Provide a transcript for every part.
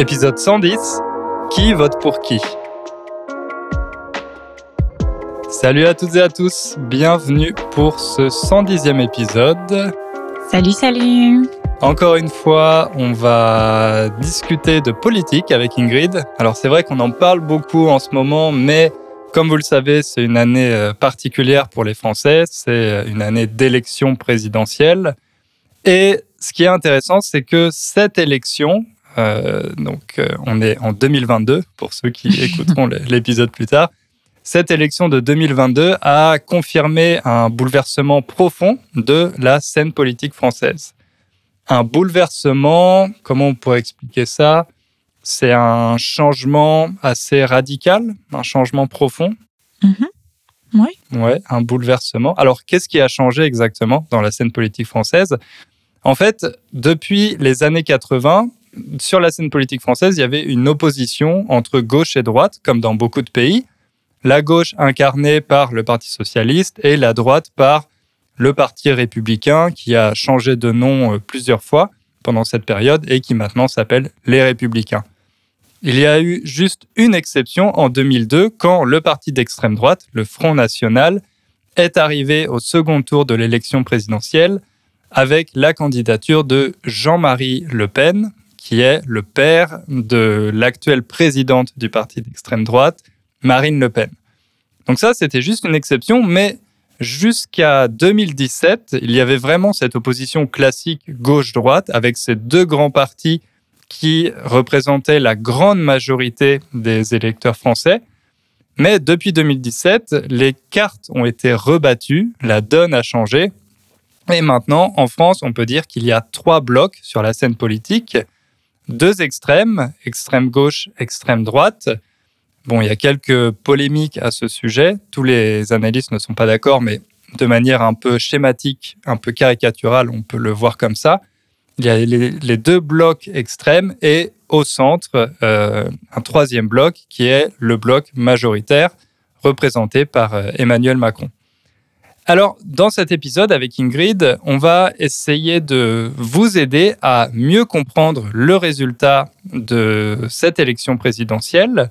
Épisode 110. Qui vote pour qui Salut à toutes et à tous, bienvenue pour ce 110e épisode. Salut, salut Encore une fois, on va discuter de politique avec Ingrid. Alors c'est vrai qu'on en parle beaucoup en ce moment, mais comme vous le savez, c'est une année euh, particulière pour les Français, c'est euh, une année d'élection présidentielle. Et ce qui est intéressant, c'est que cette élection, euh, donc euh, on est en 2022 pour ceux qui écouteront l'épisode plus tard, cette élection de 2022 a confirmé un bouleversement profond de la scène politique française. Un bouleversement, comment on pourrait expliquer ça? C'est un changement assez radical, un changement profond. Mhm. Oui. Ouais, un bouleversement. Alors, qu'est-ce qui a changé exactement dans la scène politique française? En fait, depuis les années 80, sur la scène politique française, il y avait une opposition entre gauche et droite, comme dans beaucoup de pays. La gauche incarnée par le Parti socialiste et la droite par le Parti républicain, qui a changé de nom euh, plusieurs fois pendant cette période et qui maintenant s'appelle les Républicains. Il y a eu juste une exception en 2002 quand le parti d'extrême droite, le Front National, est arrivé au second tour de l'élection présidentielle avec la candidature de Jean-Marie Le Pen, qui est le père de l'actuelle présidente du parti d'extrême droite, Marine Le Pen. Donc ça, c'était juste une exception, mais jusqu'à 2017, il y avait vraiment cette opposition classique gauche-droite avec ces deux grands partis qui représentaient la grande majorité des électeurs français. Mais depuis 2017, les cartes ont été rebattues, la donne a changé. Et maintenant, en France, on peut dire qu'il y a trois blocs sur la scène politique. Deux extrêmes, extrême gauche, extrême droite. Bon, il y a quelques polémiques à ce sujet. Tous les analystes ne sont pas d'accord, mais de manière un peu schématique, un peu caricaturale, on peut le voir comme ça. Il y a les, deux blocs extrêmes et au centre, euh, un troisième bloc qui est le bloc majoritaire représenté par euh, Emmanuel Macron. Alors, dans cet épisode avec Ingrid, on va essayer de vous aider à mieux comprendre le résultat de cette élection présidentielle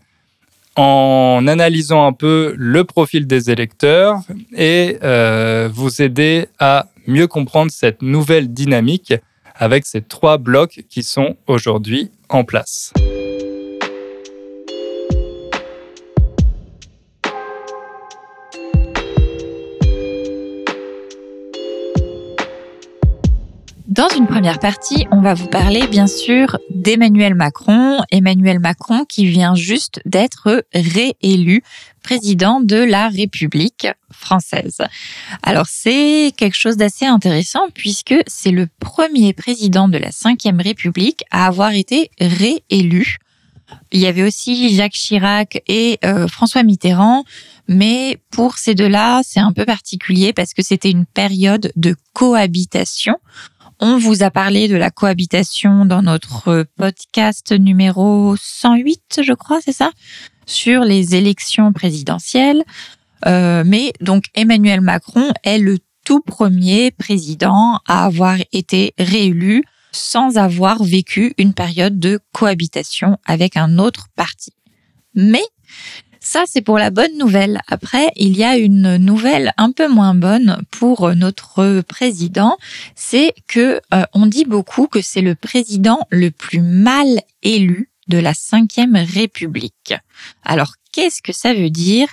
en analysant un peu le profil des électeurs et euh, vous aider à mieux comprendre cette nouvelle dynamique avec ces trois blocs qui sont aujourd'hui en place. Dans une première partie, on va vous parler bien sûr d'Emmanuel Macron. Emmanuel Macron qui vient juste d'être réélu président de la République française. Alors c'est quelque chose d'assez intéressant puisque c'est le premier président de la Ve République à avoir été réélu. Il y avait aussi Jacques Chirac et euh, François Mitterrand, mais pour ces deux-là, c'est un peu particulier parce que c'était une période de cohabitation on vous a parlé de la cohabitation dans notre podcast numéro 108, je crois, c'est ça, sur les élections présidentielles. Euh, mais donc Emmanuel Macron est le tout premier président à avoir été réélu sans avoir vécu une période de cohabitation avec un autre parti. Mais ça, c'est pour la bonne nouvelle. Après, il y a une nouvelle un peu moins bonne pour notre président. C'est que euh, on dit beaucoup que c'est le président le plus mal élu de la cinquième République. Alors, qu'est-ce que ça veut dire?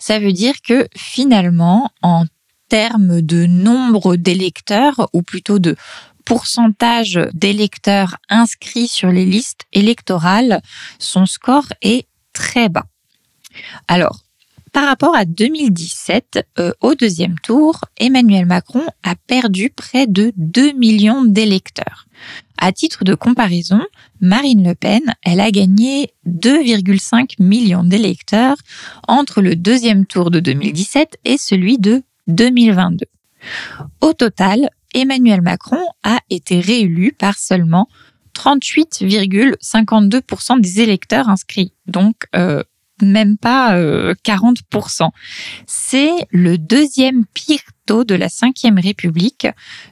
Ça veut dire que finalement, en termes de nombre d'électeurs, ou plutôt de pourcentage d'électeurs inscrits sur les listes électorales, son score est très bas. Alors, par rapport à 2017, euh, au deuxième tour, Emmanuel Macron a perdu près de 2 millions d'électeurs. À titre de comparaison, Marine Le Pen, elle a gagné 2,5 millions d'électeurs entre le deuxième tour de 2017 et celui de 2022. Au total, Emmanuel Macron a été réélu par seulement 38,52% des électeurs inscrits. Donc, euh, même pas 40%. Euh, C'est le deuxième pire taux de la Ve République,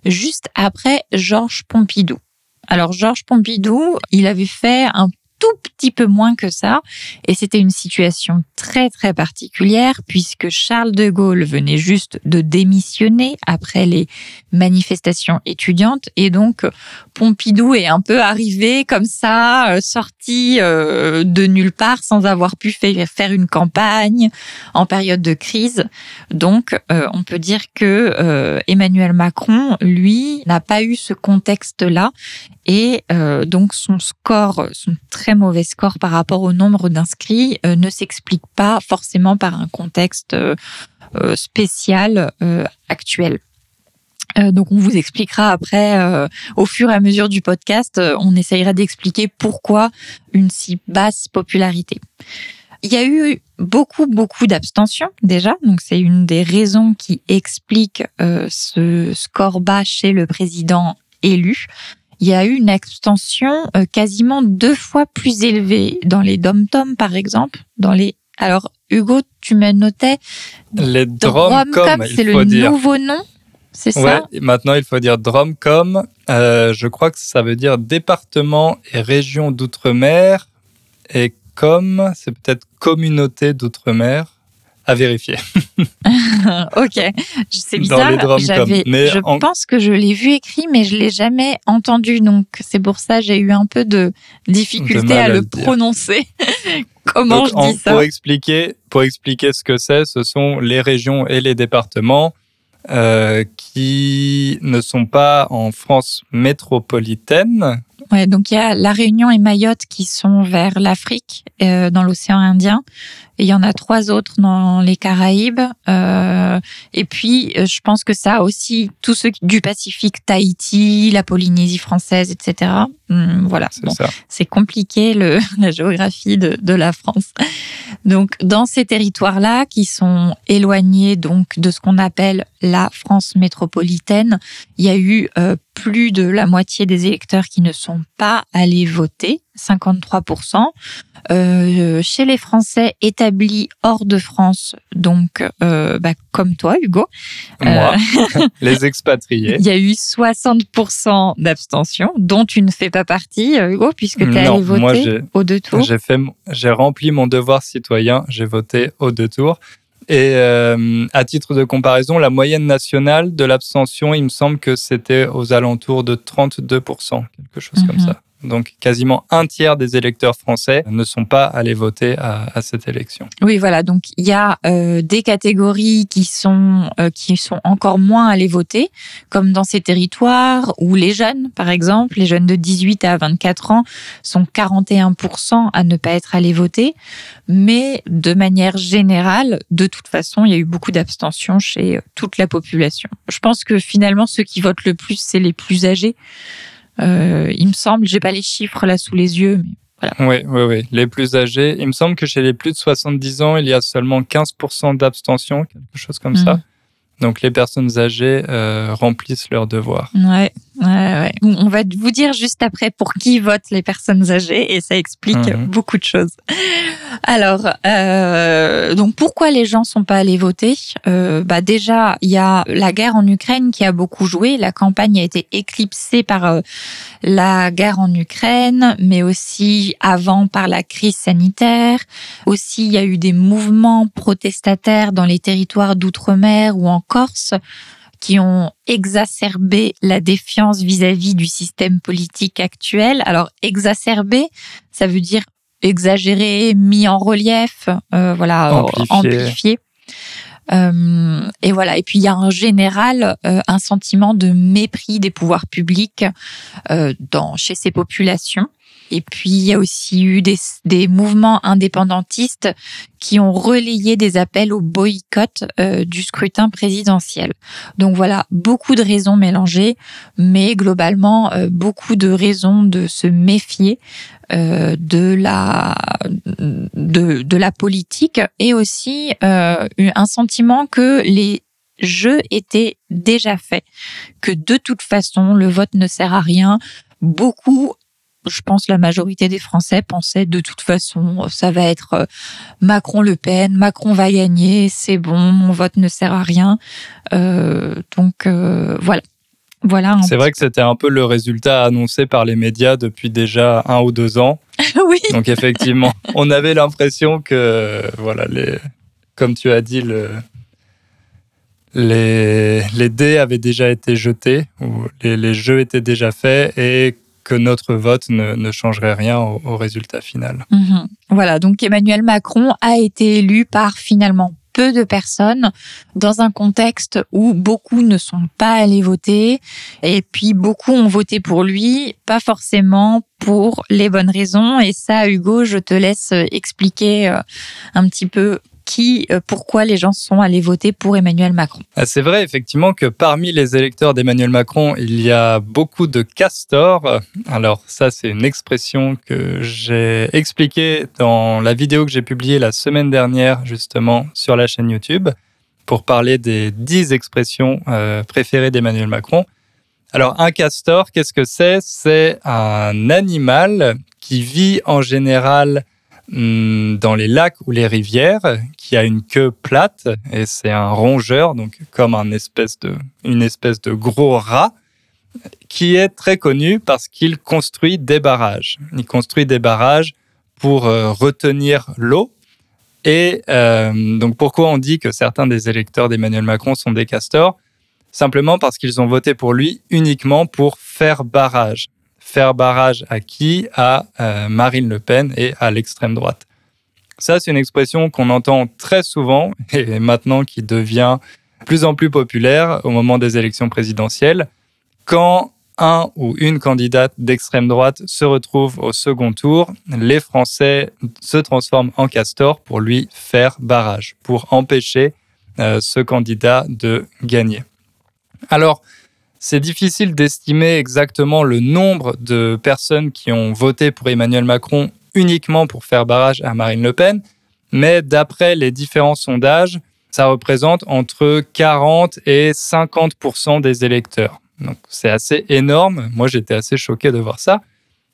juste après Georges Pompidou. Alors Georges Pompidou, il avait fait un tout petit peu moins que ça. Et c'était une situation très très particulière puisque Charles de Gaulle venait juste de démissionner après les manifestations étudiantes et donc Pompidou est un peu arrivé comme ça, euh, sorti euh, de nulle part sans avoir pu faire une campagne en période de crise. Donc euh, on peut dire que Emmanuel Macron, lui, n'a pas eu ce contexte-là et donc son score, son très mauvais score par rapport au nombre d'inscrits ne s'explique pas forcément par un contexte spécial actuel. Euh, donc on vous expliquera après, euh, au fur et à mesure du podcast, euh, on essayera d'expliquer pourquoi une si basse popularité. Il y a eu beaucoup, beaucoup d'abstention déjà, donc c'est une des raisons qui explique ce score bas chez le président élu. Il y a eu une abstention quasiment deux fois plus élevée dans les dom-tom, par exemple, dans les alors, Hugo, tu me notais. Les drom-com, c'est le nouveau nom c'est ça ouais, Maintenant, il faut dire Dromcom. Euh, je crois que ça veut dire département et région d'outre-mer. Et comme, c'est peut-être communauté d'outre-mer. À vérifier. ok, c'est bizarre. Dans les mais je pense que je l'ai vu écrit, mais je l'ai jamais entendu. Donc c'est pour ça j'ai eu un peu de difficulté à, le, prononcer. Comment je dis ça Pour expliquer, pour expliquer ce que c'est, ce sont les régions et les départements euh, qui ne sont pas en France métropolitaine. Ouais, donc il y a La Réunion et Mayotte qui sont vers l'Afrique, euh, dans l'océan Indien. Et il y en a trois autres dans les Caraïbes. Euh, et puis, euh, je pense que ça aussi, tous ceux du Pacifique, Tahiti, la Polynésie française, etc. Hum, voilà, c'est compliqué le, la géographie de, de la France. Donc, dans ces territoires-là, qui sont éloignés donc de ce qu'on appelle la France métropolitaine, il y a eu euh, plus de la moitié des électeurs qui ne sont pas allés voter, 53%. Euh, chez les Français établis hors de France, donc euh, bah, comme toi, Hugo. Moi, euh, les expatriés. Il y a eu 60% d'abstention, dont tu ne fais pas partie, Hugo, puisque tu es allé voter aux deux tours. J'ai fait, j'ai rempli mon devoir citoyen, j'ai voté aux deux tours. Et à titre de comparaison, la moyenne nationale de l'abstention, il me semble que c'était aux alentours de 32%, quelque chose comme mhm. ça. Donc quasiment un tiers des électeurs français ne sont pas allés voter à, cette élection. Oui, voilà. Donc il y a euh, des catégories qui sont euh, qui sont encore moins allés voter, comme dans ces territoires où les jeunes, par exemple, les jeunes de 18 à 24 ans sont 41% à ne pas être allés voter. Mais de manière générale, de toute façon, il y a eu beaucoup d'abstention chez euh, toute la population. Je pense que finalement, ceux qui votent le plus, c'est les plus âgés. Euh, il me semble, j'ai pas les chiffres là sous les yeux, mais voilà. Oui, oui, oui. Les plus âgés. Il me semble que chez les plus de 70 ans, il y a seulement 15% d'abstention, quelque chose comme ça. Mhm. Donc les personnes âgées euh, remplissent leurs devoirs. Ouais, ouais, ouais. On va vous dire juste après pour qui votent les personnes âgées et ça explique mhm. beaucoup de choses. Alors, euh, donc pourquoi les gens sont pas allés voter? Euh, Bah déjà, il y a la guerre en Ukraine qui a beaucoup joué. La campagne a été éclipsée par euh, la guerre en Ukraine, mais aussi avant par la crise sanitaire. Aussi, il y a eu des mouvements protestataires dans les territoires d'outre-mer ou en Corse qui ont exacerbé la défiance vis-à-vis du système politique actuel. Alors, exacerbé, ça veut dire exagéré, mis en relief, euh, voilà, amplifié. Euh, et voilà. Et puis il y a en général euh, un sentiment de mépris des pouvoirs publics dans chez ces populations. Et puis, il y a aussi eu des, des mouvements indépendantistes qui ont relayé des appels au boycott euh, du scrutin présidentiel. Donc voilà, beaucoup de raisons mélangées, mais globalement, euh, beaucoup de raisons de se méfier euh, de la de, de la politique et aussi un sentiment que les jeux étaient déjà faits, que de toute façon le vote ne sert à rien. Beaucoup je pense la majorité des Français pensaient de toute façon, ça va être euh, Macron-Le Pen, Macron va gagner, c'est bon, mon vote ne sert à rien. Euh, donc euh, voilà. Voilà. C'est vrai que c'était un peu le résultat annoncé par les médias depuis déjà un ou deux ans. oui. Donc effectivement, on avait l'impression que, voilà, les, comme tu as dit, le, les, les dés avaient déjà été jetés, ou les, les jeux étaient déjà faits et que notre vote ne, changerait rien au, au résultat final. Mhm. Voilà, donc Emmanuel Macron a été élu par finalement peu de personnes dans un contexte où beaucoup ne sont pas allés voter et puis beaucoup ont voté pour lui, pas forcément pour les bonnes raisons. Et ça, Hugo, je te laisse expliquer euh, un petit peu qui, euh, pourquoi les gens sont allés voter pour Emmanuel Macron. Ah, C'est vrai effectivement que parmi les électeurs d'Emmanuel Macron, il y a beaucoup de castors. Alors ça, c'est une expression que j'ai expliquée dans la vidéo que j'ai publiée la semaine dernière justement sur la chaîne YouTube pour parler des 10 expressions euh, préférées d'Emmanuel Macron. Alors un castor, qu'est-ce que c'est? C'est un animal qui vit en général dans les lacs ou les rivières, qui a une queue plate et c'est un rongeur, donc comme une espèce de gros rat, qui est très connu parce qu'il construit des barrages. Il construit des barrages pour euh, retenir l'eau. Et euh, donc pourquoi on dit que certains des électeurs d'Emmanuel Macron sont des castors? Simplement parce qu'ils ont voté pour lui uniquement pour faire barrage. Faire barrage à qui À euh, Marine Le Pen et à l'extrême droite. Ça, c'est une expression qu'on entend très souvent et maintenant qui devient de plus en plus populaire au moment des élections présidentielles. Quand un ou une candidate d'extrême droite se retrouve au second tour, les Français se transforment en castor pour lui faire barrage, pour empêcher euh, ce candidat de gagner. Alors, c'est difficile d'estimer exactement le nombre de personnes qui ont voté pour Emmanuel Macron uniquement pour faire barrage à Marine Le Pen, mais d'après les différents sondages, ça représente entre 40 et 50% des électeurs. Donc c'est assez énorme. Moi, j'étais assez choqué de voir ça.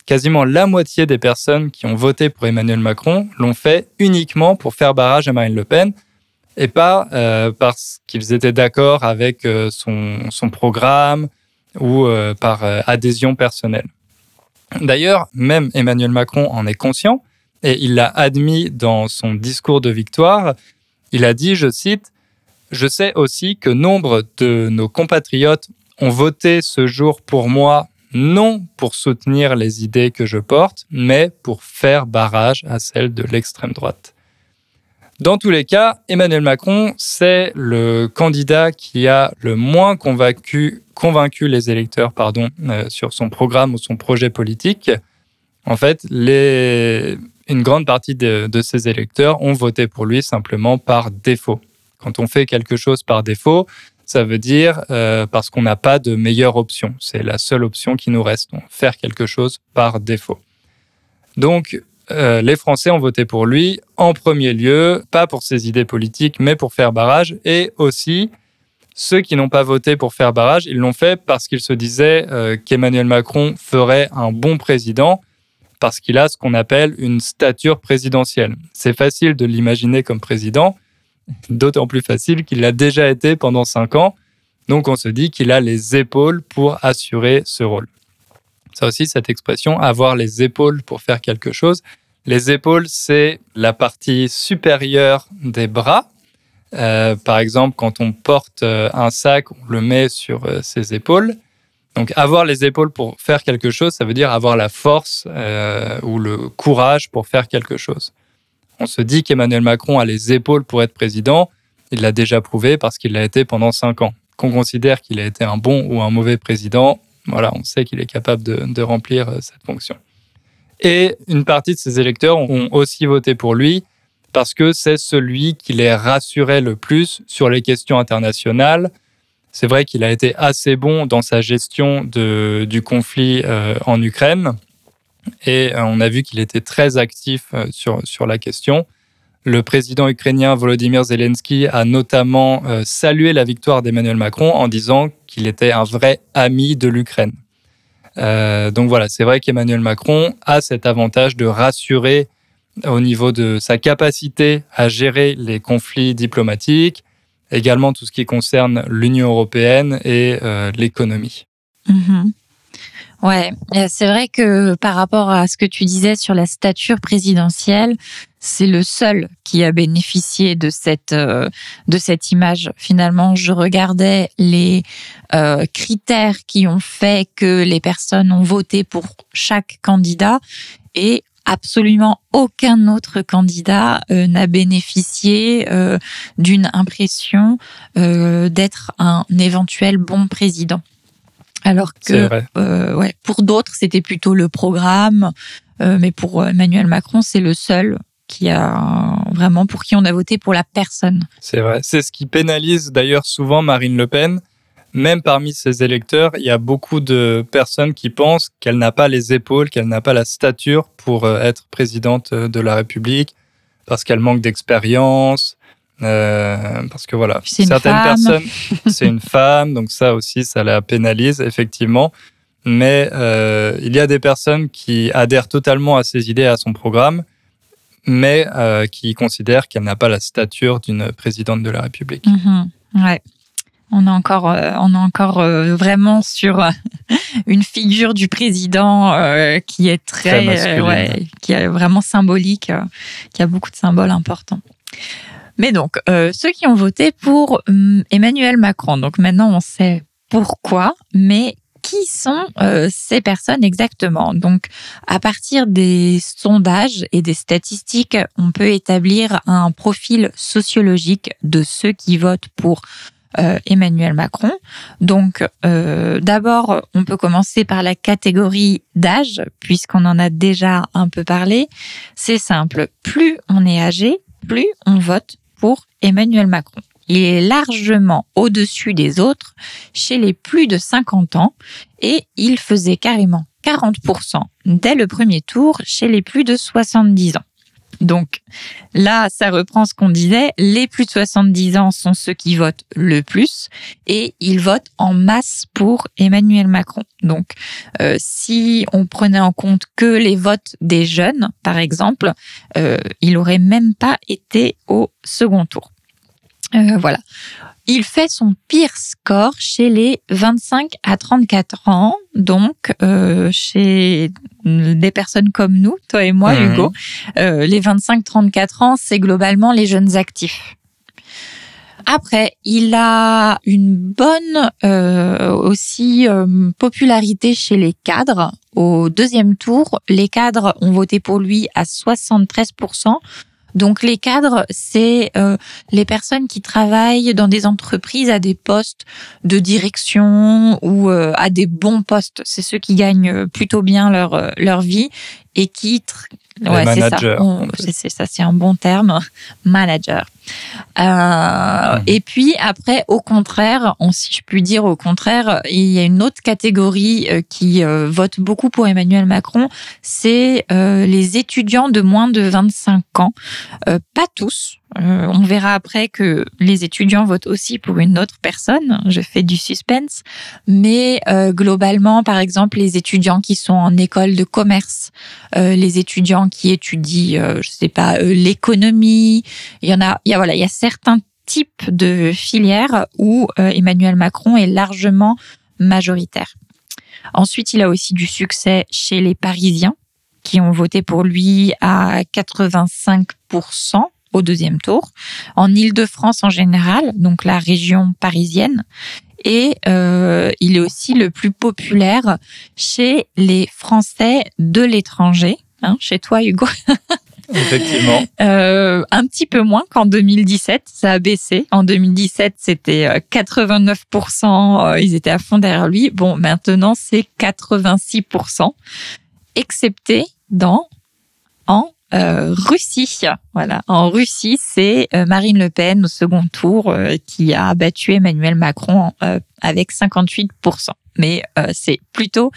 Quasiment la moitié des personnes qui ont voté pour Emmanuel Macron l'ont fait uniquement pour faire barrage à Marine Le Pen et pas euh, parce qu'ils étaient d'accord avec euh, son, son, programme ou euh, par euh, adhésion personnelle. D'ailleurs, même Emmanuel Macron en est conscient et il l'a admis dans son discours de victoire. Il a dit, je cite, Je sais aussi que nombre de nos compatriotes ont voté ce jour pour moi, non pour soutenir les idées que je porte, mais pour faire barrage à celles de l'extrême droite. Dans tous les cas, Emmanuel Macron, c'est le candidat qui a le moins convaincu, les électeurs pardon, euh, sur son programme ou son projet politique. En fait, une grande partie de, de ces électeurs ont voté pour lui simplement par défaut. Quand on fait quelque chose par défaut, ça veut dire euh, parce qu'on n'a pas de meilleure option. C'est la seule option qui nous reste, faire quelque chose par défaut. Donc, euh, les Français ont voté pour lui en premier lieu, pas pour ses idées politiques, mais pour faire barrage. Et aussi, ceux qui n'ont pas voté pour faire barrage, ils l'ont fait parce qu'ils se disaient euh, qu'Emmanuel Macron ferait un bon président, parce qu'il a ce qu'on appelle une stature présidentielle. C'est facile de l'imaginer comme président, d'autant plus facile qu'il l'a déjà été pendant cinq ans. Donc on se dit qu'il a les épaules pour assurer ce rôle. Ça aussi, cette expression, avoir les épaules pour faire quelque chose. Les épaules, c'est la partie supérieure des bras. Euh, par exemple, quand on porte euh, un sac, on le met sur euh, ses épaules. Donc avoir les épaules pour faire quelque chose, ça veut dire avoir la force ou le courage pour faire quelque chose. On se dit qu'Emmanuel Macron a les épaules pour être président. Il l'a déjà prouvé parce qu'il l'a été pendant cinq ans. Qu'on considère qu'il a été un bon ou un mauvais président, voilà, on sait qu'il est capable de, remplir euh, cette fonction. Et une partie de ses électeurs ont aussi voté pour lui parce que c'est celui qui les rassurait le plus sur les questions internationales. C'est vrai qu'il a été assez bon dans sa gestion du conflit euh, en Ukraine et euh, on a vu qu'il était très actif sur, sur la question. Le président ukrainien Volodymyr Zelensky a notamment euh, salué la victoire d'Emmanuel Macron en disant qu'il était un vrai ami de l'Ukraine. Euh, donc voilà, c'est vrai qu'Emmanuel Macron a cet avantage de rassurer au niveau de sa capacité à gérer les conflits diplomatiques, également tout ce qui concerne l'Union européenne et euh, l'économie. Mhm. Ouais, c'est vrai que par rapport à ce que tu disais sur la stature présidentielle, c'est le seul qui a bénéficié de cette euh, de cette image. Finalement, je regardais les euh, critères qui ont fait que les personnes ont voté pour chaque candidat et absolument aucun autre candidat euh, n'a bénéficié d'une impression d'être un éventuel bon président. Alors que ouais, pour d'autres, c'était plutôt le programme, mais pour Emmanuel Macron, c'est le seul qui a vraiment pour qui on a voté pour la personne. C'est vrai. C'est ce qui pénalise d'ailleurs souvent Marine Le Pen. Même parmi ses électeurs, il y a beaucoup de personnes qui pensent qu'elle n'a pas les épaules, qu'elle n'a pas la stature pour euh, être présidente euh, de la République, parce qu'elle manque d'expérience, euh, parce que voilà, certaines personnes, c'est une femme, donc ça aussi, ça la pénalise effectivement. Mais il y a des personnes qui adhèrent totalement à ses idées, à son programme, mais euh, qui considère qu'elle n'a pas la stature d'une présidente de la République. Mhm. ouais. On est encore, euh, on est encore euh, vraiment sur une figure du président qui est très, ouais, qui est vraiment symbolique, qui a beaucoup de symboles importants. Mais donc, ceux qui ont voté pour hum, Emmanuel Macron, donc maintenant on sait pourquoi, mais qui sont euh, ces personnes exactement? Donc, à partir des sondages et des statistiques, on peut établir un profil sociologique de ceux qui votent pour euh, Emmanuel Macron. Donc, euh, d'abord, on peut commencer par la catégorie d'âge, puisqu'on en a déjà un peu parlé. C'est simple, plus on est âgé, plus on vote Emmanuel Macron il est largement au-dessus des autres chez les plus de 50 ans et il faisait carrément 40% dès le premier tour chez les plus de 70 ans. Donc là, ça reprend ce qu'on disait, les plus de 70 ans sont ceux qui votent le plus et ils votent en masse pour Emmanuel Macron. Donc euh, si on prenait en compte que les votes des jeunes, par exemple, euh, il aurait même pas été au second tour. Euh, voilà. Il fait son pire score chez les 25 à 34 ans, donc euh, chez des personnes comme nous, toi et moi, mmh. Hugo. Euh, les 25-34 ans, c'est globalement les jeunes actifs. Après, il a une bonne aussi popularité chez les cadres. Au deuxième tour, les cadres ont voté pour lui à 73%. Donc les cadres, c'est euh, les personnes qui travaillent dans des entreprises à des postes de direction ou euh, à des bons postes. C'est ceux qui gagnent plutôt bien leur euh, leur vie et qui ouais, c'est ça. C'est ça, c'est un bon terme, manager. Euh, Et puis après, au contraire, on, si je puis dire au contraire, il y a une autre catégorie euh, qui euh, vote beaucoup pour Emmanuel Macron, c'est euh, les étudiants de moins de 25 ans. pas tous, euh, on verra après que les étudiants votent aussi pour une autre personne. Je fais du suspense. Mais euh, globalement, par exemple, les étudiants qui sont en école de commerce, euh, les étudiants qui étudient, je sais pas, l'économie, il y en a, il y a voilà, il y a certains types de filières où Emmanuel Macron est largement majoritaire. Ensuite, il a aussi du succès chez les Parisiens qui ont voté pour lui à 85% au deuxième tour, en Île-de-France en général, donc la région parisienne. Et euh, il est aussi le plus populaire chez les Français de l'étranger, hein, chez toi Hugo. Effectivement. Euh, un petit peu moins qu'en 2017, ça a baissé. En 2017, c'était 89%, euh, ils étaient à fond derrière lui. Bon, maintenant, c'est 86%, excepté dans en euh, Russie. Voilà, en Russie, c'est euh, Marine Le Pen au second tour euh, qui a battu Emmanuel Macron avec 58%. Mais c'est plutôt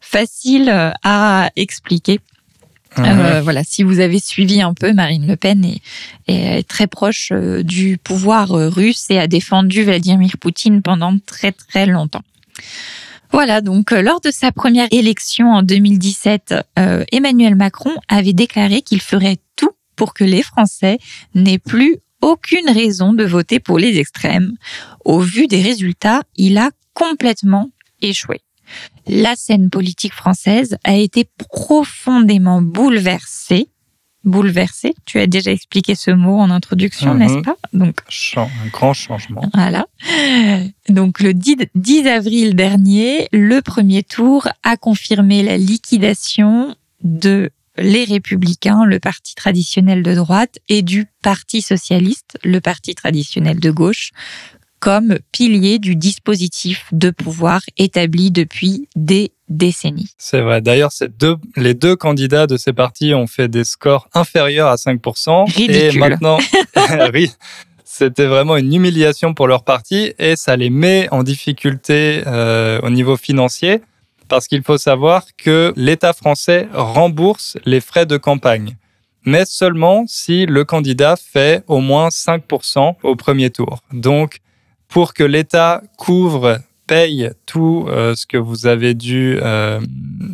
facile à expliquer. Mhm. voilà, si vous avez suivi un peu, Marine Le Pen est, est très proche du pouvoir russe et a défendu Vladimir Poutine pendant très très longtemps. Voilà, donc euh, lors de sa première élection en 2017, euh, Emmanuel Macron avait déclaré qu'il ferait tout pour que les Français n'aient plus aucune raison de voter pour les extrêmes. Au vu des résultats, il a complètement échoué. la scène politique française a été profondément bouleversée. Bouleversée, tu as déjà expliqué ce mot en introduction, Mhm. n'est-ce pas? Donc un grand changement. voilà. Donc le 10, 10 avril dernier, le premier tour a confirmé la liquidation de les Républicains, le parti traditionnel de droite, et du Parti socialiste, le parti traditionnel de gauche, comme pilier du dispositif de pouvoir établi depuis des décennies. C'est vrai. D'ailleurs, deux, les deux candidats de ces partis ont fait des scores inférieurs à 5%. Et Ridicule. maintenant, ri- c'était vraiment une humiliation pour leur parti et ça les met en difficulté euh, au niveau financier parce qu'il faut savoir que l'État français rembourse les frais de campagne, mais seulement si le candidat fait au moins 5% au premier tour. Donc, pour que l'État couvre paye tout euh, ce que vous avez dû euh,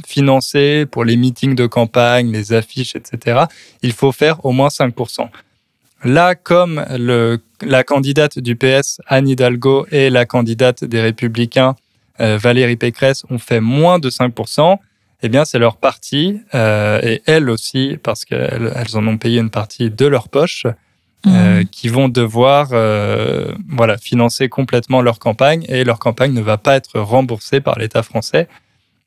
financer pour les meetings de campagne, les affiches, etc., il faut faire au moins 5%. Là, comme la candidate du PS, Anne Hidalgo, et la candidate des Républicains, euh, Valérie Pécresse, ont fait moins de 5%, eh bien, c'est leur parti, et elles aussi, parce qu'elles elles en ont payé une partie de leur poche, euh, qui vont devoir euh, voilà, financer complètement leur campagne et leur campagne ne va pas être remboursée par l'État français.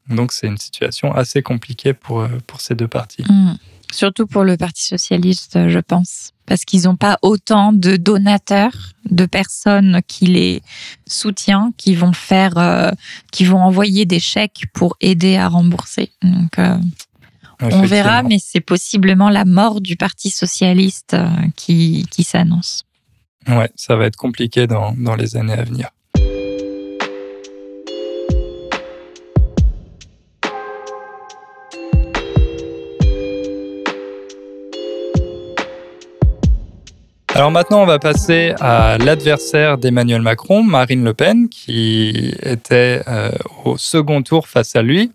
Donc c'est une situation assez compliquée pour, euh, pour ces deux partis. Mm. Surtout pour le Parti socialiste, je pense. Parce qu'ils n'ont pas autant de donateurs, de personnes qui les soutiennent, qui vont faire, euh, qui vont envoyer des chèques pour aider à rembourser. Donc, euh, on verra, mais c'est possiblement la mort du Parti socialiste euh, qui, qui s'annonce. Ouais, ça va être compliqué dans, dans les années à venir. Alors maintenant, on va passer à l'adversaire d'Emmanuel Macron, Marine Le Pen, qui était euh, au second tour face à lui.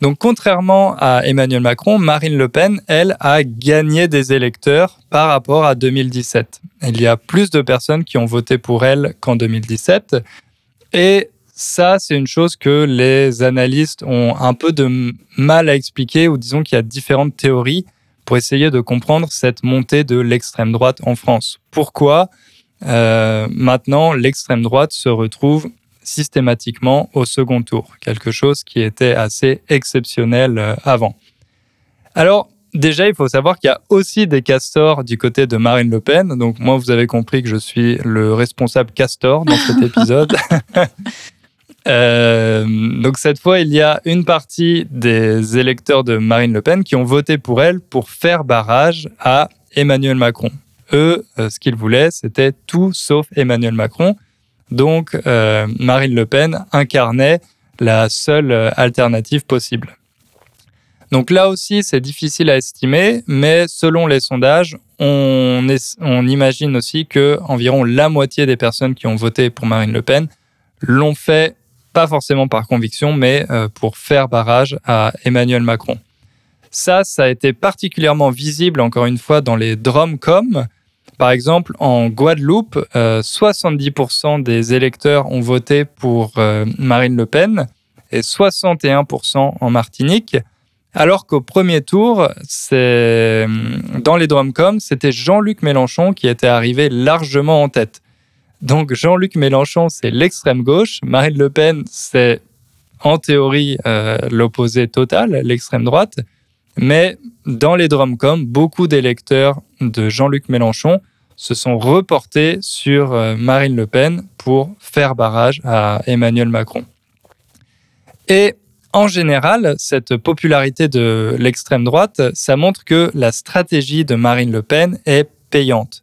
Donc, contrairement à Emmanuel Macron, Marine Le Pen, elle, a gagné des électeurs par rapport à 2017. Il y a plus de personnes qui ont voté pour elle qu'en 2017. Et ça, c'est une chose que les analystes ont un peu de mal à expliquer, ou disons qu'il y a différentes théories pour essayer de comprendre cette montée de l'extrême droite en France. Pourquoi? Euh, maintenant l'extrême droite se retrouve systématiquement au second tour, quelque chose qui était assez exceptionnel euh, avant. Alors, déjà, il faut savoir qu'il y a aussi des castors du côté de Marine Le Pen. Donc, moi, vous avez compris que je suis le responsable castor dans cet épisode. Euh, donc, cette fois, il y a une partie des électeurs de Marine Le Pen qui ont voté pour elle pour faire barrage à Emmanuel Macron. Eux, euh, ce qu'ils voulaient, c'était tout sauf Emmanuel Macron. Donc, euh, Marine Le Pen incarnait la seule euh, alternative possible. Donc là aussi, c'est difficile à estimer, mais selon les sondages, on, imagine aussi que environ la moitié des personnes qui ont voté pour Marine Le Pen l'ont fait pas forcément par conviction, mais euh, pour faire barrage à Emmanuel Macron. Ça, ça a été particulièrement visible, encore une fois, dans les Drumcom. Par exemple, en Guadeloupe, euh, 70% des électeurs ont voté pour euh, Marine Le Pen et 61% en Martinique. Alors qu'au premier tour, c'est dans les Drumcom, c'était Jean-Luc Mélenchon qui était arrivé largement en tête. Donc Jean-Luc Mélenchon, c'est l'extrême gauche. Marine Le Pen, c'est en théorie euh, l'opposé total, l'extrême droite. Mais dans les Drumcom, beaucoup d'électeurs de Jean-Luc Mélenchon se sont reportés sur euh, Marine Le Pen pour faire barrage à Emmanuel Macron. Et en général, cette popularité de l'extrême droite, ça montre que la stratégie de Marine Le Pen est payante.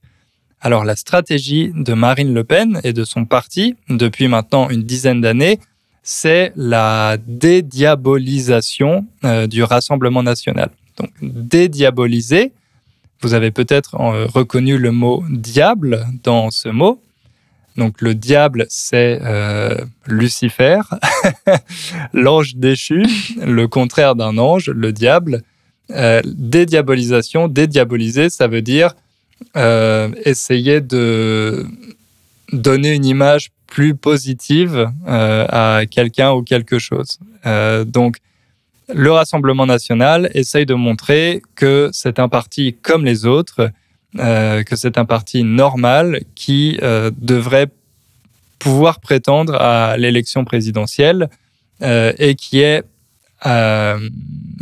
Alors la stratégie de Marine Le Pen et de son parti, depuis maintenant une dizaine d'années, c'est la dédiabolisation euh, du Rassemblement national. Donc dédiaboliser, vous avez peut-être euh, reconnu le mot diable dans ce mot. Donc le diable, c'est euh, Lucifer, l'ange déchu, le contraire d'un ange, le diable. Dédiabolisation, dédiaboliser, ça veut dire essayer de donner une image plus positive à quelqu'un ou quelque chose. donc, le Rassemblement national essaye de montrer que c'est un parti comme les autres, que c'est un parti normal qui devrait pouvoir prétendre à l'élection présidentielle et qui est euh,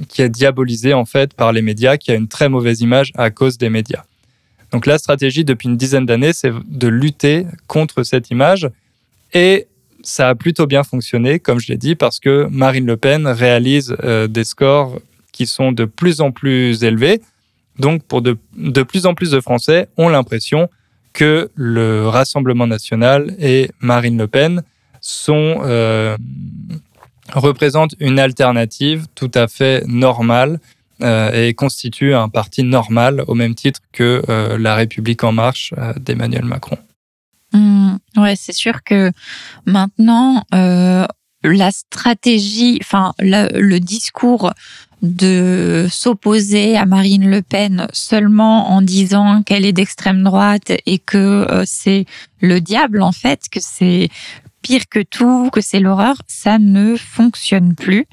qui est diabolisé en fait par les médias, qui a une très mauvaise image à cause des médias. Donc la stratégie depuis une dizaine d'années, c'est de lutter contre cette image et ça a plutôt bien fonctionné, comme je l'ai dit, parce que Marine Le Pen réalise euh, des scores qui sont de plus en plus élevés. Donc pour de, de plus en plus de Français ont l'impression que le Rassemblement national et Marine Le Pen euh, représente une alternative tout à fait normale et constitue un parti normal au même titre que euh, la République en marche euh, d'Emmanuel Macron. Mmh, ouais, c'est sûr que maintenant, la stratégie, enfin le discours de s'opposer à Marine Le Pen seulement en disant qu'elle est d'extrême droite et que c'est le diable en fait, que c'est pire que tout, que c'est l'horreur, ça ne fonctionne plus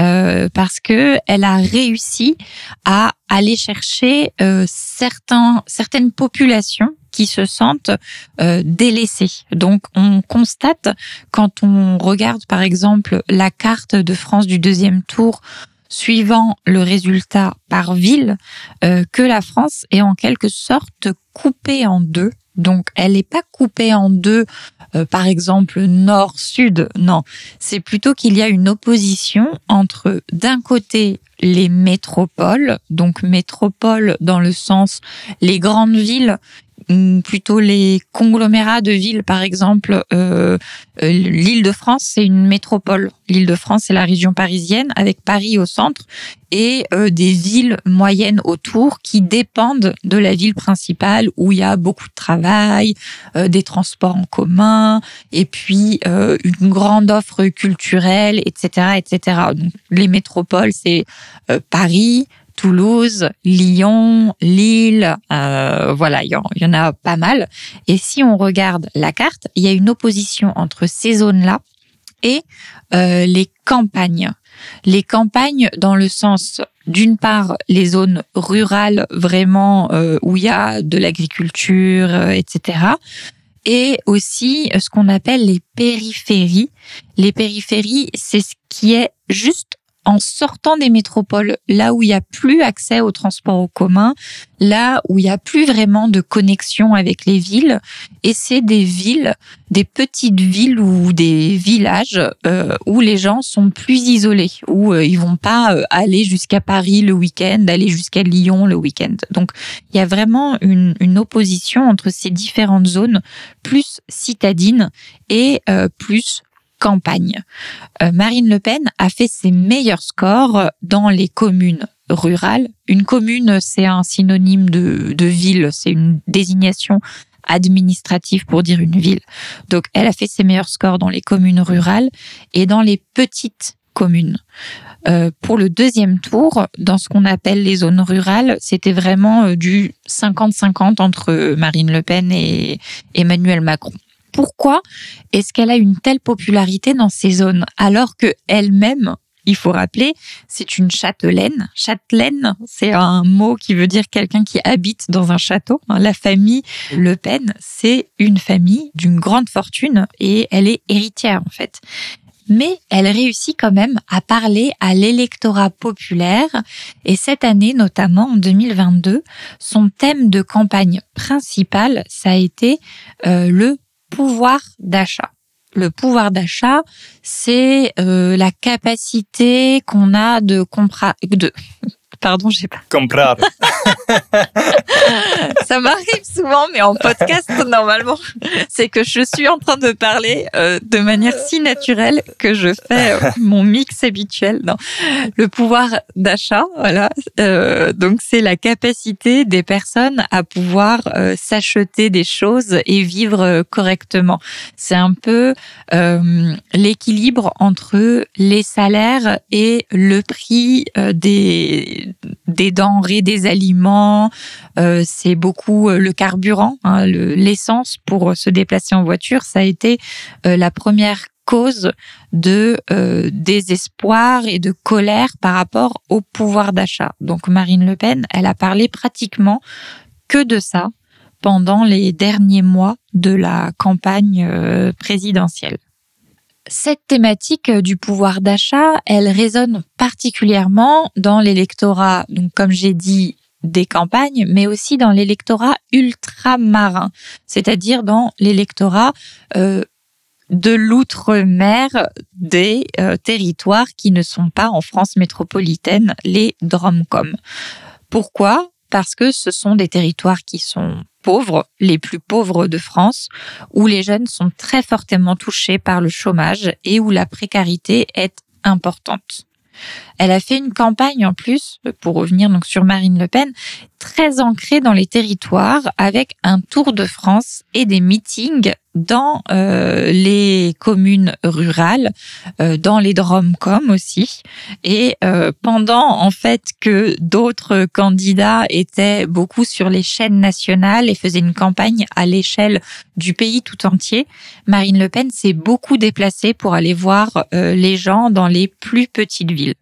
euh, parce que elle a réussi à aller chercher euh, certains, certaines populations qui se sentent euh, délaissées. Donc on constate quand on regarde par exemple la carte de France du deuxième tour suivant le résultat par ville, que la France est en quelque sorte coupée en deux donc, elle n'est pas coupée en deux, euh, par exemple nord-sud. Non, c'est plutôt qu'il y a une opposition entre, d'un côté, les métropoles, donc métropoles dans le sens les grandes villes plutôt les conglomérats de villes, par exemple, euh, euh, l'île de France, c'est une métropole. L'île de France, c'est la région parisienne, avec Paris au centre, et euh, des villes moyennes autour qui dépendent de la ville principale, où il y a beaucoup de travail, des transports en commun, et puis une grande offre culturelle, etc., etc. Donc, les métropoles, c'est Paris, Toulouse, Lyon, Lille, euh, voilà, il y, en a pas mal. Et si on regarde la carte, il y a une opposition entre ces zones-là et euh, les campagnes. Les campagnes dans le sens d'une part les zones rurales vraiment euh, où il y a de l'agriculture, etc. Et aussi ce qu'on appelle les périphéries. Les périphéries, c'est ce qui est juste en sortant des métropoles, là où il n'y a plus accès au transport en commun, là où il n'y a plus vraiment de connexion avec les villes. Et c'est des villes, des petites villes ou des villages euh, où les gens sont plus isolés, où euh, ils vont pas euh, aller jusqu'à Paris le week-end, aller jusqu'à Lyon le week-end. Donc il y a vraiment une, une, opposition entre ces différentes zones, plus citadines et plus campagne. Euh, Marine Le Pen a fait ses meilleurs scores dans les communes rurales. Une commune, c'est un synonyme de, de ville, c'est une désignation administrative pour dire une ville. Donc, elle a fait ses meilleurs scores dans les communes rurales et dans les petites communes. Euh, pour le deuxième tour, dans ce qu'on appelle les zones rurales, c'était vraiment euh, du 50-50 entre Marine Le Pen et Emmanuel Macron pourquoi est-ce qu'elle a une telle popularité dans ces zones alors que elle-même il faut rappeler, c'est une châtelaine. Châtelaine, c'est un mot qui veut dire quelqu'un qui habite dans un château. La famille Le Pen, c'est une famille d'une grande fortune et elle est héritière en fait. Mais elle réussit quand même à parler à l'électorat populaire et cette année, notamment en 2022, son thème de campagne principal, ça a été euh, le pouvoir d'achat. Le pouvoir d'achat, c'est euh, la capacité qu'on a de, de Pardon, j'ai pas. Comprar. ça m'arrive souvent, mais en podcast, normalement, c'est que je suis en train de parler euh, de manière si naturelle que je fais euh, mon mix habituel. Non. Le pouvoir d'achat, voilà. Euh, donc, c'est la capacité des personnes à pouvoir s'acheter des choses et vivre correctement. C'est un peu l'équilibre entre les salaires et le prix des des denrées, des aliments, euh, c'est beaucoup euh, le carburant, hein, l'essence pour se déplacer en voiture. Ça a été euh, la première cause de désespoir et de colère par rapport au pouvoir d'achat. Donc Marine Le Pen, elle a parlé pratiquement que de ça pendant les derniers mois de la campagne présidentielle. Cette thématique du pouvoir d'achat, elle résonne particulièrement dans l'électorat, donc comme j'ai dit, des campagnes, mais aussi dans l'électorat ultramarin, c'est-à-dire dans l'électorat euh, de l'outre-mer des euh, territoires qui ne sont pas en France métropolitaine, les DROMCOM. Pourquoi? Parce que ce sont des territoires qui sont pauvres, les plus pauvres de France, où les jeunes sont très fortement touchés par le chômage et où la précarité est importante. Elle a fait une campagne en plus, pour revenir donc sur Marine Le Pen, très ancrée dans les territoires avec un tour de France et des meetings dans euh, les communes rurales, euh, dans les DROMCOM aussi. Et euh, pendant en fait que d'autres candidats étaient beaucoup sur les chaînes nationales et faisaient une campagne à l'échelle du pays tout entier, Marine Le Pen s'est beaucoup déplacée pour aller voir les gens dans les plus petites villes.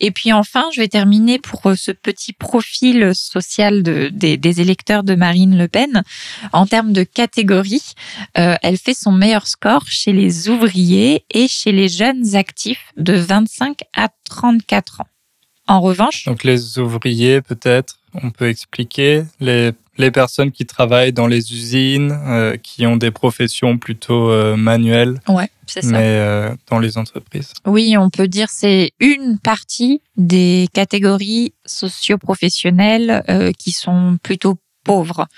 Et puis enfin, je vais terminer pour euh, ce petit profil social des, électeurs de Marine Le Pen. En termes de catégorie, euh, elle fait son meilleur score chez les ouvriers et chez les jeunes actifs de 25 à 34 ans. En revanche... Donc les ouvriers, peut-être, on peut expliquer les les personnes qui travaillent dans les usines, euh, qui ont des professions plutôt euh, manuelles. Ouais, c'est ça. Mais euh, dans les entreprises. Oui, on peut dire c'est une partie des catégories socio-professionnelles qui sont plutôt pauvres.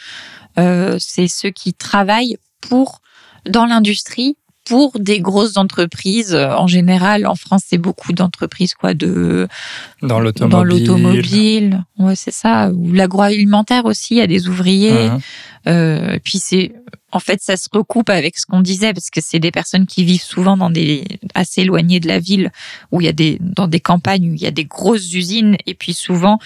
c'est ceux qui travaillent pour dans l'industrie pour des grosses entreprises. En général, en France, c'est beaucoup d'entreprises quoi de dans l'automobile. Dans l'automobile, ouais, c'est ça. Ou l'agroalimentaire aussi, il y a des ouvriers. Euh, puis c'est, en fait, ça se recoupe avec ce qu'on disait parce que c'est des personnes qui vivent souvent dans des assez éloignées de la ville, où il y a des dans des campagnes où il y a des grosses usines et puis souvent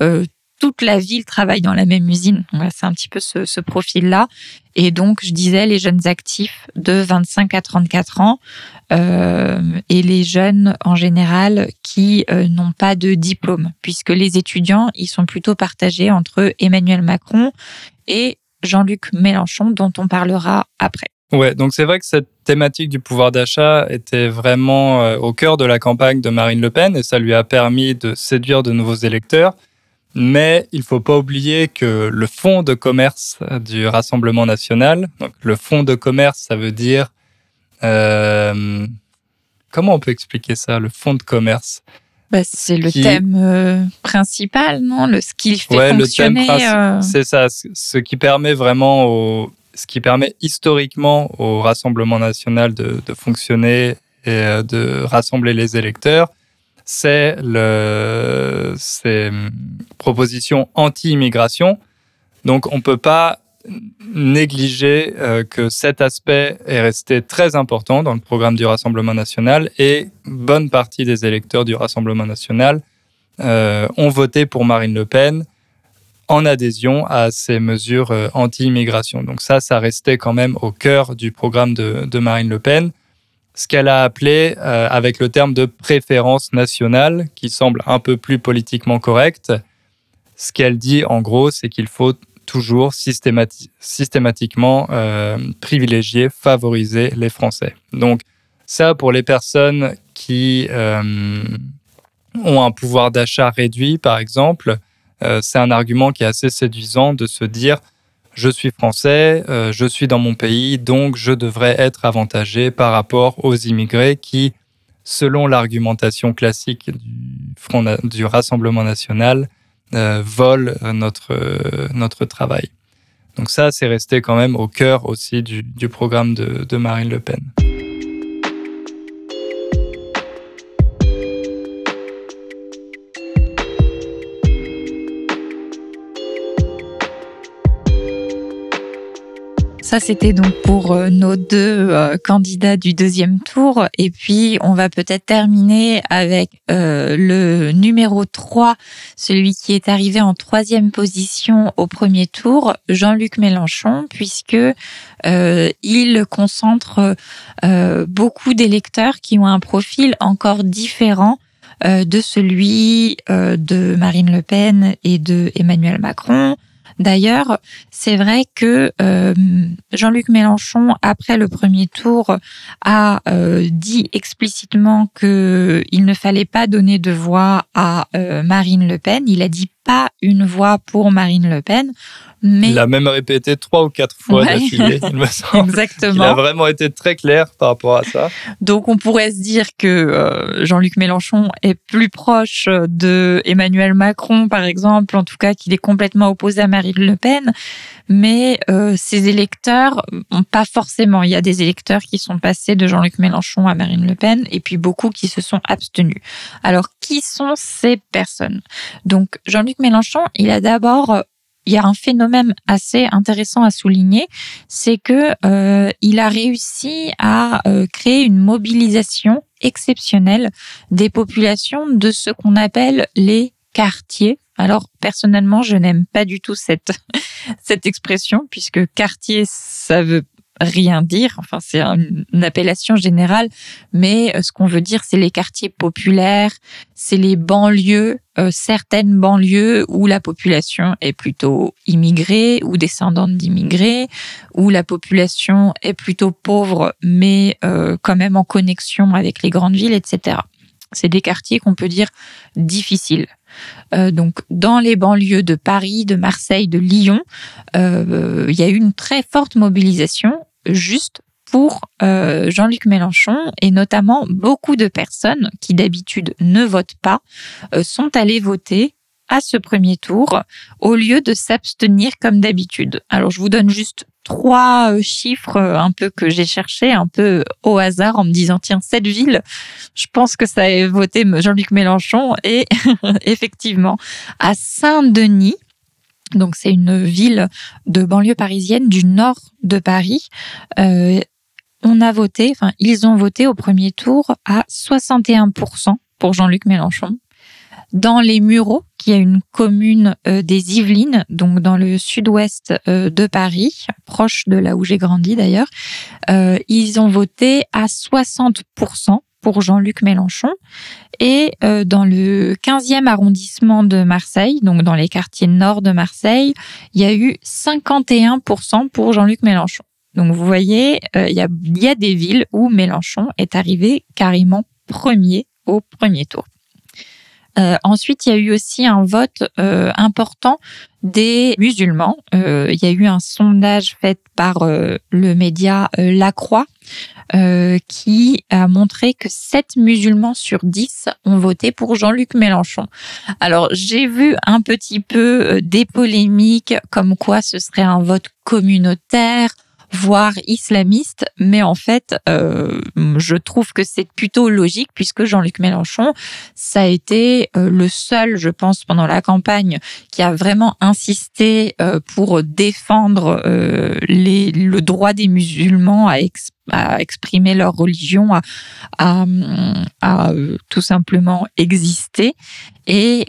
euh, toute la ville travaille dans la même usine. c'est un petit peu ce, profil-là. Et donc, je disais, les jeunes actifs de 25 à 34 ans euh, et les jeunes en général qui euh, n'ont pas de diplôme, puisque les étudiants, ils sont plutôt partagés entre Emmanuel Macron et Jean-Luc Mélenchon, dont on parlera après. Ouais, donc c'est vrai que cette thématique du pouvoir d'achat était vraiment euh, au cœur de la campagne de Marine Le Pen et ça lui a permis de séduire de nouveaux électeurs. Mais il ne faut pas oublier que le fonds de commerce du Rassemblement national, donc le fonds de commerce, ça veut dire... Euh, comment on peut expliquer ça, le fonds de commerce? Bah, C'est le thème euh, principal, non? Le, Ce qui fait fonctionner... Euh, c'est ça, ce qui permet vraiment, au, ce qui permet historiquement au Rassemblement national de, de fonctionner et de rassembler les électeurs c'est ces propositions anti-immigration. Donc, on ne peut pas négliger euh, que cet aspect est resté très important dans le programme du Rassemblement national et bonne partie des électeurs du Rassemblement national euh, ont voté pour Marine Le Pen en adhésion à ces mesures euh, anti-immigration. Donc ça, ça restait quand même au cœur du programme de Marine Le Pen ce qu'elle a appelé euh, avec le terme de préférence nationale, qui semble un peu plus politiquement correct. Ce qu'elle dit en gros, c'est qu'il faut toujours systématiquement euh, privilégier, favoriser les Français. Donc ça, pour les personnes qui euh, ont un pouvoir d'achat réduit, par exemple, c'est un argument qui est assez séduisant de se dire je suis français, euh, je suis dans mon pays, donc je devrais être avantagé par rapport aux immigrés qui, selon l'argumentation classique du, Front, du Rassemblement national, euh, volent notre, notre travail. Donc ça, c'est resté quand même au cœur aussi du, du programme de, de Marine Le Pen. Ça, c'était donc pour euh, nos deux euh, candidats du deuxième tour. Et puis, on va peut-être terminer avec euh, le numéro 3, celui qui est arrivé en troisième position au premier tour, Jean-Luc Mélenchon, puisque il concentre beaucoup d'électeurs qui ont un profil encore différent de celui de Marine Le Pen et de Emmanuel Macron. D'ailleurs, c'est vrai que euh, Jean-Luc Mélenchon, après le premier tour, a euh, dit explicitement qu'il ne fallait pas donner de voix à euh, Marine Le Pen. Il a dit pas une voix pour Marine Le Pen. Mais... Il a même répété trois ou quatre fois d'affilée, il me semble. Exactement. Il a vraiment été très clair par rapport à ça. Donc on pourrait se dire que euh, Jean-Luc Mélenchon est plus proche de Emmanuel Macron, par exemple, en tout cas qu'il est complètement opposé à Marine Le Pen. Mais euh, ses électeurs, pas forcément. Il y a des électeurs qui sont passés de Jean-Luc Mélenchon à Marine Le Pen et puis beaucoup qui se sont abstenus. Alors qui sont ces personnes? Donc Jean-Luc Mélenchon, il a d'abord il y a un phénomène assez intéressant à souligner, c'est que euh, il a réussi à euh, créer une mobilisation exceptionnelle des populations de ce qu'on appelle les quartiers. Alors personnellement, je n'aime pas du tout cette cette expression puisque quartier ça veut rien dire. Enfin, c'est une, appellation générale, mais euh, ce qu'on veut dire, c'est les quartiers populaires, c'est les banlieues, euh, certaines banlieues où la population est plutôt immigrée ou descendante d'immigrés, où la population est plutôt pauvre, mais euh, quand même en connexion avec les grandes villes, etc. C'est des quartiers qu'on peut dire difficiles. Donc dans les banlieues de Paris, de Marseille, de Lyon, il y a eu une très forte mobilisation juste pour euh, Jean-Luc Mélenchon et notamment beaucoup de personnes qui d'habitude ne votent pas sont allées voter à ce premier tour au lieu de s'abstenir comme d'habitude. Alors je vous donne juste trois euh, chiffres euh, un peu que j'ai cherché un peu au hasard en me disant tiens cette ville je pense que ça a voté Jean-Luc Mélenchon et effectivement à Saint-Denis donc c'est une ville de banlieue parisienne du nord de Paris. Euh, on a voté enfin ils ont voté au premier tour à 61% pour Jean-Luc Mélenchon. Dans les Mureaux, qui est une commune euh, des Yvelines, donc dans le sud-ouest euh, de Paris, proche de là où j'ai grandi d'ailleurs, euh, ils ont voté à 60% pour Jean-Luc Mélenchon. Et dans le 15e arrondissement de Marseille, donc dans les quartiers nord de Marseille, il y a eu 51% pour Jean-Luc Mélenchon. Donc vous voyez, il y, a, il y a des villes où Mélenchon est arrivé carrément premier au premier tour. Euh, ensuite, il y a eu aussi un vote euh, important des musulmans. Euh, il y a eu un sondage fait par le média La Croix qui a montré que 7 musulmans sur 10 ont voté pour Jean-Luc Mélenchon. Alors, j'ai vu un petit peu des polémiques comme quoi ce serait un vote communautaire voire islamiste, mais en fait, euh, je trouve que c'est plutôt logique puisque Jean-Luc Mélenchon, ça a été euh, le seul, je pense, pendant la campagne qui a vraiment insisté euh, pour défendre les, le droit des musulmans à, à exprimer leur religion, à, à, à tout simplement exister. Et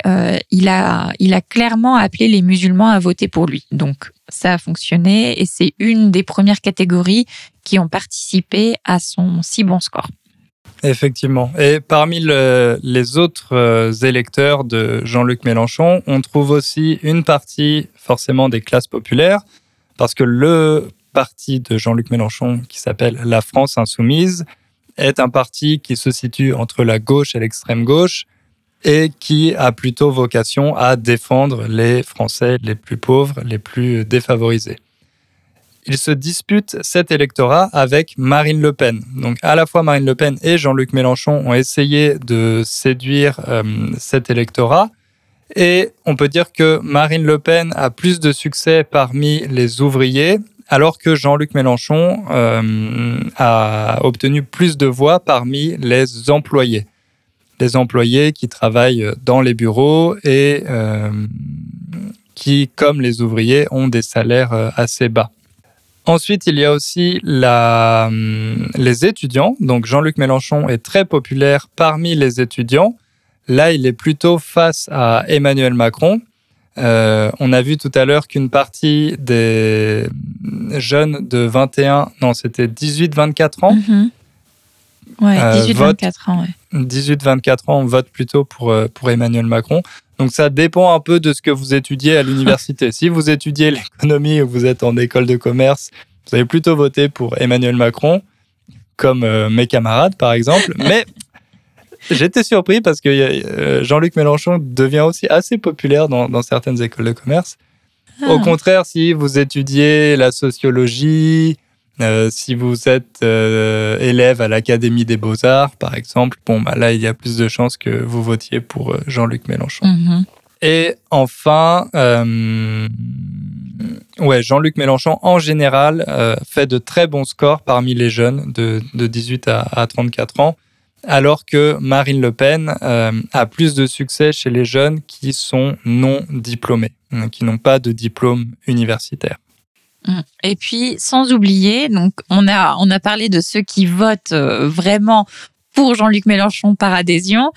il, a, il a clairement appelé les musulmans à voter pour lui. Donc, ça a fonctionné et c'est une des premières catégories qui ont participé à son si bon score. Effectivement. Et parmi les autres euh, électeurs de Jean-Luc Mélenchon, on trouve aussi une partie forcément des classes populaires, parce que le parti de Jean-Luc Mélenchon, qui s'appelle La France Insoumise, est un parti qui se situe entre la gauche et l'extrême gauche, et qui a plutôt vocation à défendre les Français les plus pauvres, les plus défavorisés. Il se dispute cet électorat avec Marine Le Pen. Donc à la fois Marine Le Pen et Jean-Luc Mélenchon ont essayé de séduire euh, cet électorat. Et on peut dire que Marine Le Pen a plus de succès parmi les ouvriers, alors que Jean-Luc Mélenchon euh, a obtenu plus de voix parmi les employés employés qui travaillent dans les bureaux et euh, qui, comme les ouvriers, ont des salaires euh, assez bas. Ensuite, il y a aussi hum, les étudiants. Donc Jean-Luc Mélenchon est très populaire parmi les étudiants. Là, il est plutôt face à Emmanuel Macron. Euh, on a vu tout à l'heure qu'une partie des jeunes de 21, non, c'était 18-24 ans. Mhm. Ouais, Euh, 18-24 vote. ans, ouais. 18-24 ans votent plutôt pour, euh, pour Emmanuel Macron. Donc ça dépend un peu de ce que vous étudiez à l'université. si vous étudiez l'économie ou vous êtes en école de commerce, vous allez plutôt voter pour Emmanuel Macron, comme euh, mes camarades par exemple. Mais j'étais surpris parce que euh, Jean-Luc Mélenchon devient aussi assez populaire dans, dans certaines écoles de commerce. Au Ah. contraire, si vous étudiez la sociologie, euh, si vous êtes euh, élève à l'Académie des Beaux-Arts, par exemple, bon, bah là, il y a plus de chances que vous votiez pour euh, Jean-Luc Mélenchon. Mhm. Et enfin, euh, ouais, Jean-Luc Mélenchon, en général, fait de très bons scores parmi les jeunes de, de 18 à, à 34 ans, alors que Marine Le Pen a plus de succès chez les jeunes qui sont non diplômés, euh, qui n'ont pas de diplôme universitaire. Mm. Et puis, sans oublier, donc on a on a parlé de ceux qui votent euh, vraiment pour Jean-Luc Mélenchon par adhésion,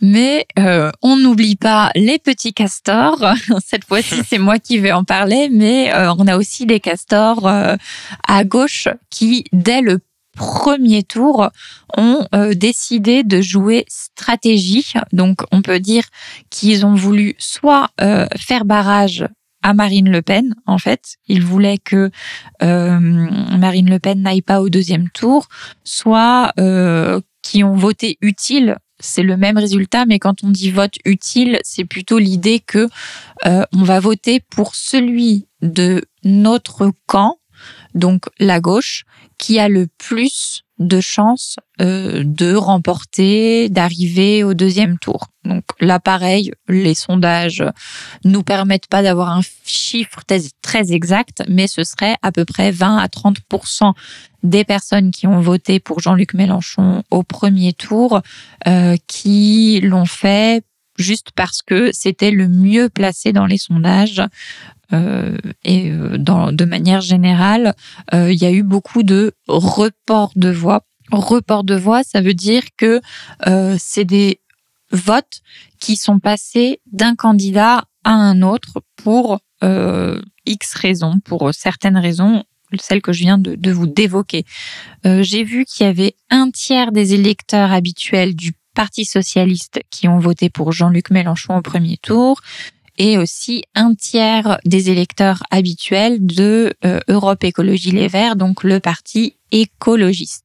mais euh, on n'oublie pas les petits castors. Cette fois-ci, c'est moi qui vais en parler, mais euh, on a aussi des castors euh, à gauche qui, dès le premier tour, ont euh, décidé de jouer stratégie. Donc, on peut dire qu'ils ont voulu soit euh, faire barrage à Marine Le Pen, en fait. Ils voulaient que euh, Marine Le Pen n'aille pas au deuxième tour, soit euh, qui ont voté utile. C'est le même résultat, mais quand on dit vote utile, c'est plutôt l'idée que euh, on va voter pour celui de notre camp, donc la gauche, qui a le plus de chances euh, de remporter, d'arriver au deuxième tour. Donc là, pareil, les sondages nous permettent pas d'avoir un chiffre très, exact, mais ce serait à peu près 20 à 30% des personnes qui ont voté pour Jean-Luc Mélenchon au premier tour euh, qui l'ont fait juste parce que c'était le mieux placé dans les sondages. Euh, et euh, dans, de manière générale, euh, il y a eu beaucoup de reports de voix. Report de voix, ça veut dire que c'est des votes qui sont passés d'un candidat à un autre pour X raisons, pour certaines raisons, celles que je viens de, vous d'évoquer. J'ai vu qu'il y avait un tiers des électeurs habituels du Parti socialiste qui ont voté pour Jean-Luc Mélenchon au premier tour et aussi un tiers des électeurs habituels de euh, Europe Écologie Les Verts, donc le parti écologiste.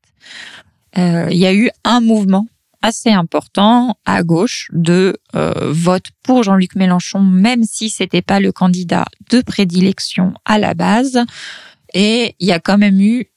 Euh, Il y a eu un mouvement assez important à gauche de euh, vote pour Jean-Luc Mélenchon, même si c'était pas le candidat de prédilection à la base. Et il y a quand même eu,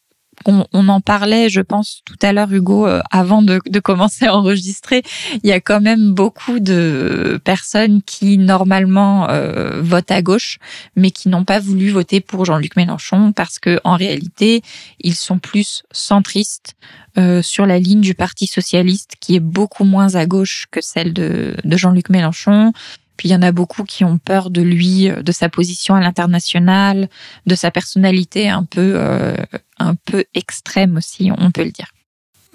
on, on en parlait, je pense, tout à l'heure, Hugo, euh, avant de, de commencer à enregistrer, il y a quand même beaucoup de personnes qui, normalement, euh, votent à gauche, mais qui n'ont pas voulu voter pour Jean-Luc Mélenchon parce que, en réalité, ils sont plus centristes euh, sur la ligne du Parti socialiste, qui est beaucoup moins à gauche que celle de, de Jean-Luc Mélenchon. Puis il y en a beaucoup qui ont peur de lui, euh, de sa position à l'international, de sa personnalité un peu, euh, un peu extrême aussi, on peut le dire.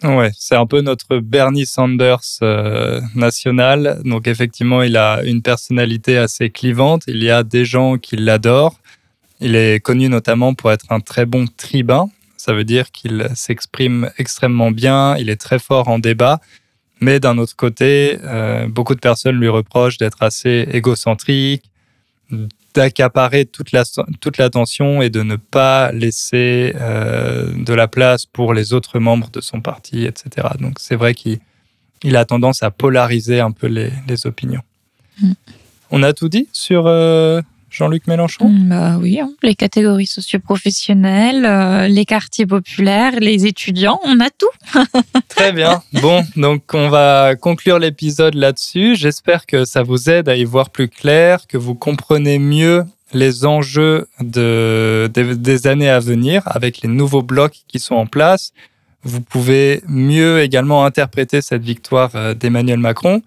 Ouais, c'est un peu notre Bernie Sanders euh, national. Donc effectivement, il a une personnalité assez clivante. Il y a des gens qui l'adorent. Il est connu notamment pour être un très bon tribun. Ça veut dire qu'il s'exprime extrêmement bien. Il est très fort en débat. Mais d'un autre côté, euh, beaucoup de personnes lui reprochent d'être assez égocentrique, d'accaparer toute la toute l'attention et de ne pas laisser euh, de la place pour les autres membres de son parti, etc. Donc c'est vrai qu'il il a tendance à polariser un peu les, les opinions. Mm. On a tout dit sur euh, Jean-Luc Mélenchon Mm, Bah oui, hein. les catégories socioprofessionnelles, euh, les quartiers populaires, les étudiants, on a tout. Très bien. Bon, donc on va conclure l'épisode là-dessus. J'espère que ça vous aide à y voir plus clair, que vous comprenez mieux les enjeux de, des, des années à venir avec les nouveaux blocs qui sont en place. Vous pouvez mieux également interpréter cette victoire euh, d'Emmanuel Macron.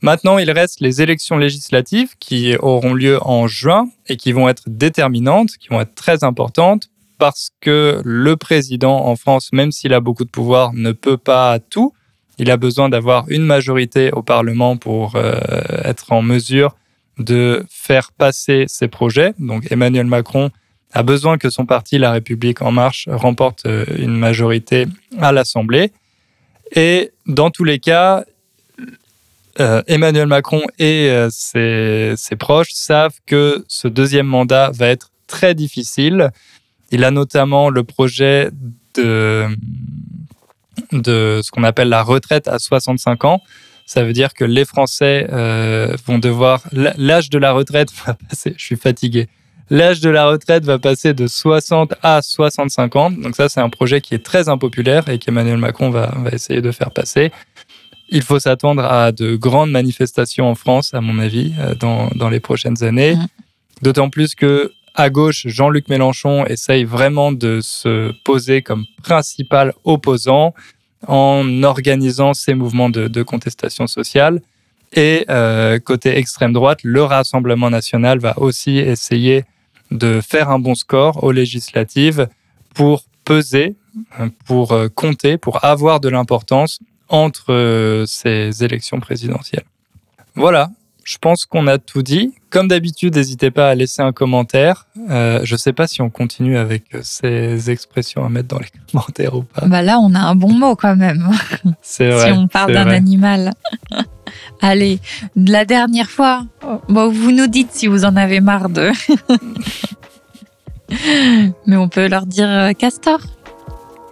Maintenant, il reste les élections législatives qui auront lieu en juin et qui vont être déterminantes, qui vont être très importantes parce que le président en France, même s'il a beaucoup de pouvoir, ne peut pas tout. Il a besoin d'avoir une majorité au Parlement pour euh, être en mesure de faire passer ses projets. Donc Emmanuel Macron a besoin que son parti, La République en marche, remporte euh, une majorité à l'Assemblée. Et dans tous les cas, euh, Emmanuel Macron et ses, ses, proches savent que ce deuxième mandat va être très difficile. Il a notamment le projet de ce qu'on appelle la retraite à 65 ans. Ça veut dire que les Français euh, vont devoir... L'âge de la retraite va passer... Je suis fatigué. L'âge de la retraite va passer de 60 à 65 ans. Donc ça, c'est un projet qui est très impopulaire et qu'Emmanuel Macron va essayer de faire passer. Il faut s'attendre à de grandes manifestations en France, à mon avis, euh, dans, dans les prochaines années. Mmh. D'autant plus que à gauche, Jean-Luc Mélenchon essaye vraiment de se poser comme principal opposant en organisant ces mouvements de, contestation sociale. Et euh, côté extrême droite, le Rassemblement national va aussi essayer de faire un bon score aux législatives pour peser, pour euh, compter, pour avoir de l'importance entre euh, ces élections présidentielles. Voilà, je pense qu'on a tout dit. Comme d'habitude, n'hésitez pas à laisser un commentaire. Euh, je ne sais pas si on continue avec euh, ces expressions à mettre dans les commentaires ou pas. Bah là, on a un bon mot quand même. C'est vrai. si on parle d'un animal. Allez, la dernière fois, bon, vous nous dites si vous en avez marre de. Mais on peut leur dire castor.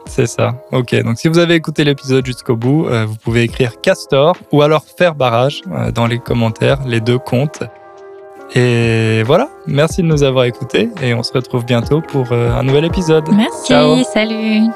C'est ça. Ok, donc si vous avez écouté l'épisode jusqu'au bout, euh, vous pouvez écrire Castor ou alors faire barrage euh, dans les commentaires. Les deux comptent. Et voilà, merci de nous avoir écoutés et on se retrouve bientôt pour euh, un nouvel épisode. Merci, salut.